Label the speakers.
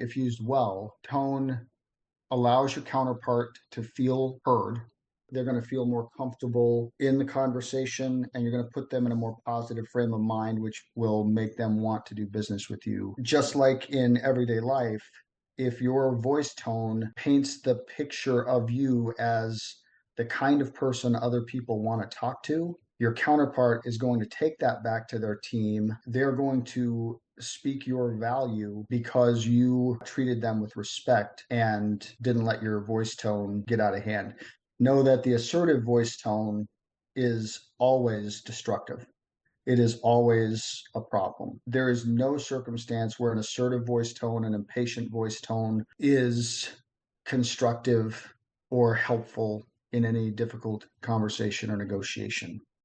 Speaker 1: if used well, tone allows your counterpart to feel heard. They're going to feel more comfortable in the conversation and you're going to put them in a more positive frame of mind, which will make them want to do business with you. Just like in everyday life, if your voice tone paints the picture of you as the kind of person other people want to talk to, your counterpart is going to take that back to their team. They're going to speak your value because you treated them with respect and didn't let your voice tone get out of hand. Know that the assertive voice tone is always destructive. It is always a problem. There is no circumstance where an assertive voice tone, an impatient voice tone is constructive or helpful in any difficult conversation or negotiation.